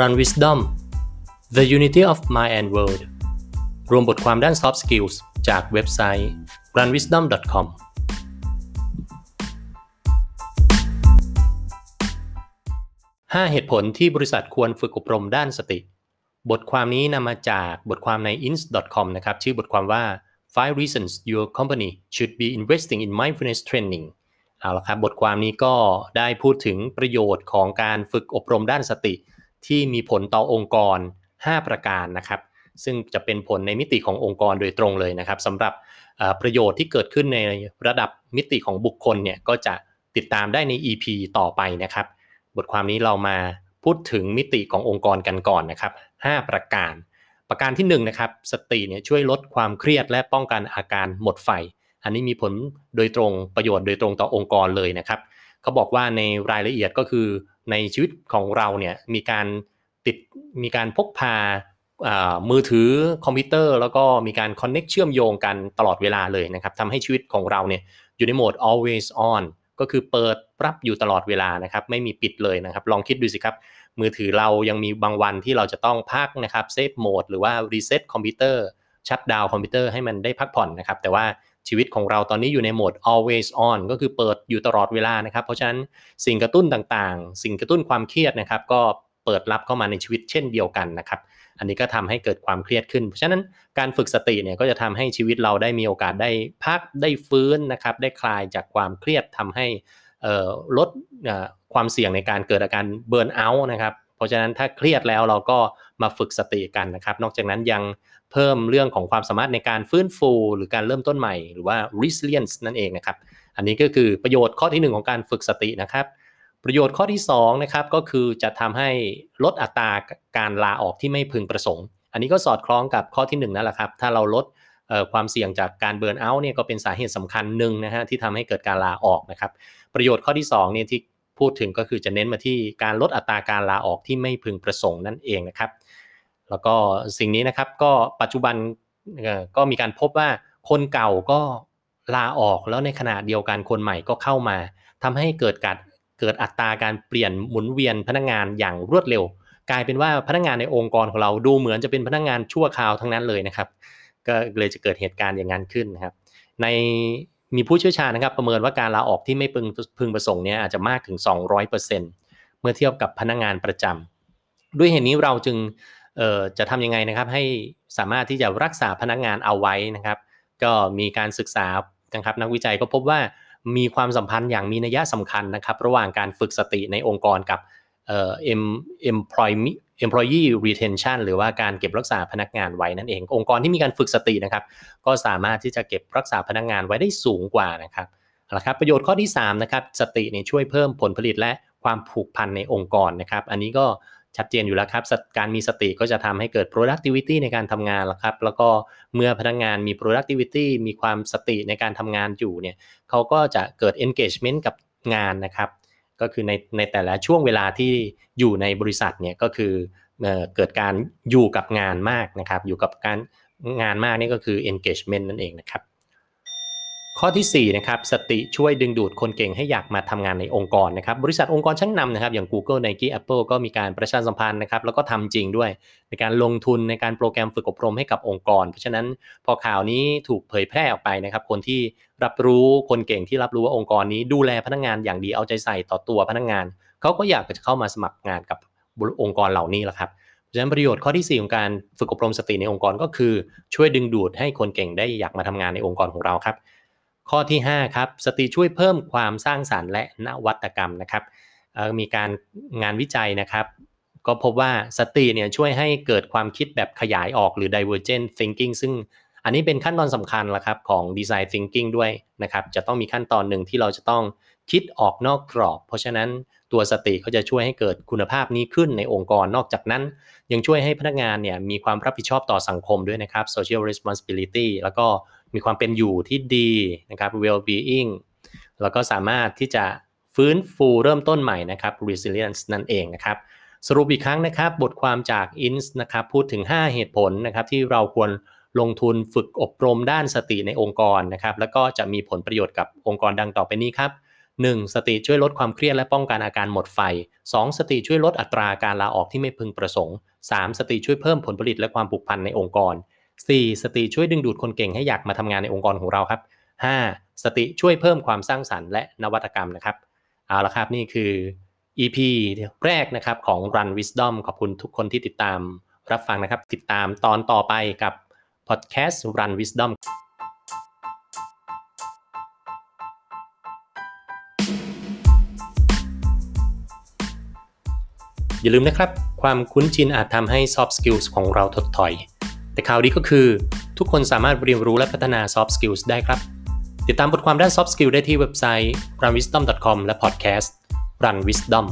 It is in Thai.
Run Wisdom The Unity of Mind and World รวมบทความด้าน Soft Skills จากเว็บไซต์ runwisdom.com 5เหตุผลที่บริษัทควรฝึกอบรมด้านสติ บทความนี้นำมาจากบทความใน ins.com นะครับ ชื่อบทความว่า five reasons your company should be investing in mindfulness training เอาละครับ บทความนี้ก็ได้พูดถึงประโยชน์ของการฝึกอบรมด้านสติ ที่มีผลต่อองค์กร 5 ประการนะครับ ซึ่งจะเป็นผลในมิติขององค์กรโดยตรงเลยนะครับสำหรับประโยชน์ที่เกิดขึ้นในระดับมิติของบุคคลเนี่ยก็จะติดตามได้ใน EP ต่อไปนะครับ บทความนี้เรามาพูดถึงมิติขององค์กรกันก่อนนะครับ 5 ประการ ประการที่1นนะครับสติเนี่ยช่วยลดความเครียดและป้องกันอาการหมดไฟ อันนี้มีผลโดยตรงประโยชน์โดยตรงต่อองค์กรเลยนะครับ เขาบอกว่าในรายละเอียดก็คือ ในชีวิตของเราเนี่ยมีการติดมีการพกพามือถือคอมพิวเตอร์ แล้วก็มีการ connect เชื่อมโยงกันตลอดเวลาเลยนะครับทำให้ชีวิตของเราเนี่ยอยู่ในโหมด always on ก็คือเปิดรับอยู่ตลอดเวลานะครับไม่มีปิดเลยนะครับ ลองคิดดูสิครับ มือถือเรายังมีบางวันที่เราจะต้องพักนะครับ save mode หรือว่า reset คอมพิวเตอร์ ชัดดาวคอมพิวเตอร์ให้มันได้พักผ่อนนะครับ แต่ว่าชีวิตของเราตอนนี้อยู่ในโหมด always on ก็คือเปิดอยู่ตลอดเวลานะครับ เพราะฉะนั้นสิ่งกระตุ้นต่างๆ สิ่งกระตุ้นความเครียดนะครับ ก็เปิดรับเข้ามาในชีวิตเช่นเดียวกันนะครับ อันนี้ก็ทำให้เกิดความเครียดขึ้น เพราะฉะนั้นการฝึกสติเนี่ยก็จะทำให้ชีวิตเราได้มีโอกาสได้พักได้ฟื้นนะครับ ได้คลายจากความเครียดทำให้ลดความเสี่ยงในการเกิดอาการเบิร์นเอาท์นะครับ เพราะฉะนั้นถ้าเครียดแล้วเราก็ มาฝึกสติกันนะครับ นอกจากนั้นยังเพิ่มเรื่องของความสามารถในการฟื้นฟู หรือการเริ่มต้นใหม่ หรือว่า resilience นั่นเองนะครับ อันนี้ก็คือประโยชน์ข้อที่ 1 ของการฝึกสตินะครับ ประโยชน์ข้อที่2นะครับก็คือจะทำให้ลดอัตราการลาออกที่ไม่พึงประสงค์ อันนี้ก็สอดคล้องกับข้อที่ 1 นั่นแหละครับ ถ้าเราลดความเสี่ยงจากการเบิร์นเอาท์เนี่ยก็เป็นสาเหตุสำคัญหนึ่งนะฮะที่ทำให้เกิดการลาออกนะครับ ประโยชน์ข้อที่2เนี่ยที่พูดถึงก็คือจะเน้นมาที่การลดอัตราการลาออกที่ไม่พึงประสงค์นั่นเองนะครับ แล้วก็สิ่งนี้นะครับก็ปัจจุบันก็มีการพบว่าคนเก่าก็ลาออกแล้วในขณะเดียวกันคนใหม่ก็เข้ามาทำให้เกิดการเกิดอัตราการเปลี่ยนหมุนเวียนพนักงานอย่างรวดเร็ว กลายเป็นว่าพนักงานในองค์กรของเราดูเหมือนจะเป็นพนักงานชั่วคราวทั้งนั้นเลยนะครับ ก็เลยจะเกิดเหตุการณ์อย่างนั้นขึ้นนะครับ ในมีผู้เชี่ยวชาญนะครับ ประเมินว่าการลาออกที่ไม่พึงพึงประสงค์เนี่ยอาจจะมากถึง 200%เมื่อเทียบกับพนักงานประจำด้วยเหตุนี้เราจึง จะทำยังไงนะครับให้สามารถที่จะรักษาพนักงานเอาไว้นะครับ ก็มีการศึกษานะครับนักวิจัยก็พบว่ามีความสัมพันธ์อย่างมีนัยสำคัญนะครับระหว่างการฝึกสติในองค์กรกับเอ่อ employee employee retention หรือว่าการเก็บรักษาพนักงานไว้นั่นเอง องค์กรที่มีการฝึกสตินะครับก็สามารถที่จะเก็บรักษาพนักงานไว้ได้สูงกว่านะครับนะครับประโยชน์ข้อที่3นะครับสติเนี่ยช่วยเพิ่มผลผลิตและความผูกพันในองค์กรนะครับ อันนี้ก็ ชัดเจนอยู่แล้วครับ การมีสติก็จะทำให้เกิด productivity ในการทำงานแล้วครับ แล้วก็เมื่อพนักงงานมี productivity มีความสติในการทำงานอยู่เนี่ยเขาก็จะเกิด engagement กับงานนะครับ ก็คือในในแต่ละช่วงเวลาที่อยู่ในบริษัทเนี่ยก็คือเกิดการอยู่กับงานมากนะครับ อยู่กับการงานมากนี่ก็คือ engagement นั่นเองนะครับ ข้อที่4นะครับสติช่วยดึงดูดคนเก่งให้อยากมาทำงานในองค์กรนะครับบริษัทองค์กรชั้นนำนะครับอย่าง Google Nike Apple ก็มีการประชาสัมพันธ์นะครับแล้วก็ทำจริงด้วย ในการลงทุนในการโปรแกรมฝึกอบรมให้กับองค์กร เพราะฉะนั้นพอข่าวนี้ถูกเผยแพร่ออกไปนะครับคนที่รับรู้คนเก่งที่รับรู้ว่าองค์กรนี้ดูแลพนักงานอย่างดีเอาใจใส่ต่อตัวพนักงานเขาก็อยากจะเข้ามาสมัครงานกับองค์กรเหล่านี้แหละครับเพราะฉะนั้นประโยชน์ข้อที่ 4 ของการฝึกอบรมสติในองค์กรก็คือ ช่วยดึงดูดให้คนเก่งได้อยากมาทำงานในองค์กรของเราครับ ข้อที่5ครับสติช่วยเพิ่มความสร้างสารรค์และนวัตกรรมนะครับมีการงานวิจัยนะครับก็พบว่าสติเนี่ยช่วยให้เกิดความคิดแบบขยายออกหรือ divergent thinking ซึ่งอันนี้เป็นขั้นตอนสำคัญละครับของ design thinking ด้วยนะครับจะต้องมีขั้นตอนหนึ่งที่เราจะต้อง คิดออกนอกกรอบ เพราะฉะนั้นตัวสติเขาจะช่วยให้เกิดคุณภาพนี้ขึ้นในองค์กรนอกจากนั้น ยังช่วยให้พนักงานเนี่ยมีความรับผิดชอบต่อสังคมด้วยนะครับ social responsibility แล้วก็มีความเป็นอยู่ที่ดีนะครับ well-being แล้วก็สามารถที่จะฟื้นฟูเริ่มต้นใหม่นะครับ resilience นั่นเองนะครับ สรุปอีกครั้งนะครับ บทความจาก INS นะครับพูดถึง 5 เหตุผลนะครับที่เราควรลงทุนฝึกอบรมด้านสติในองค์กรนะครับ แล้วก็จะมีผลประโยชน์กับองค์กรดังต่อไปนี้ครับ 1. สติช่วยลดความเครียดและป้องกันอาการหมดไฟ 2. สติช่วยลดอัตราการลาออกที่ไม่พึงประสงค์ 3. สติช่วยเพิ่มผลผลิตและความผูกพันในองค์กร 4. สติช่วยดึงดูดคนเก่งให้อยากมาทำงานในองค์กรของเราครับ 5. สติช่วยเพิ่มความสร้างสรรค์และนวัตกรรมนะครับเอาละครับนี่คือ EP แรกนะครับของ Run Wisdom ขอบคุณทุกคนที่ติดตามรับฟังนะครับ ติดตามตอนต่อไปกับ Podcast Run Wisdom อย่าลืมนะครับ ความคุ้นชินอาจทำให้ soft skills ของเราถดถอย แต่ข่าวดีก็คือ ทุกคนสามารถเรียนรู้และพัฒนา soft skills ได้ครับ ติดตามบทความด้าน soft skill ได้ที่เว็บไซต์ runwisdom.com และ podcast Run Wisdom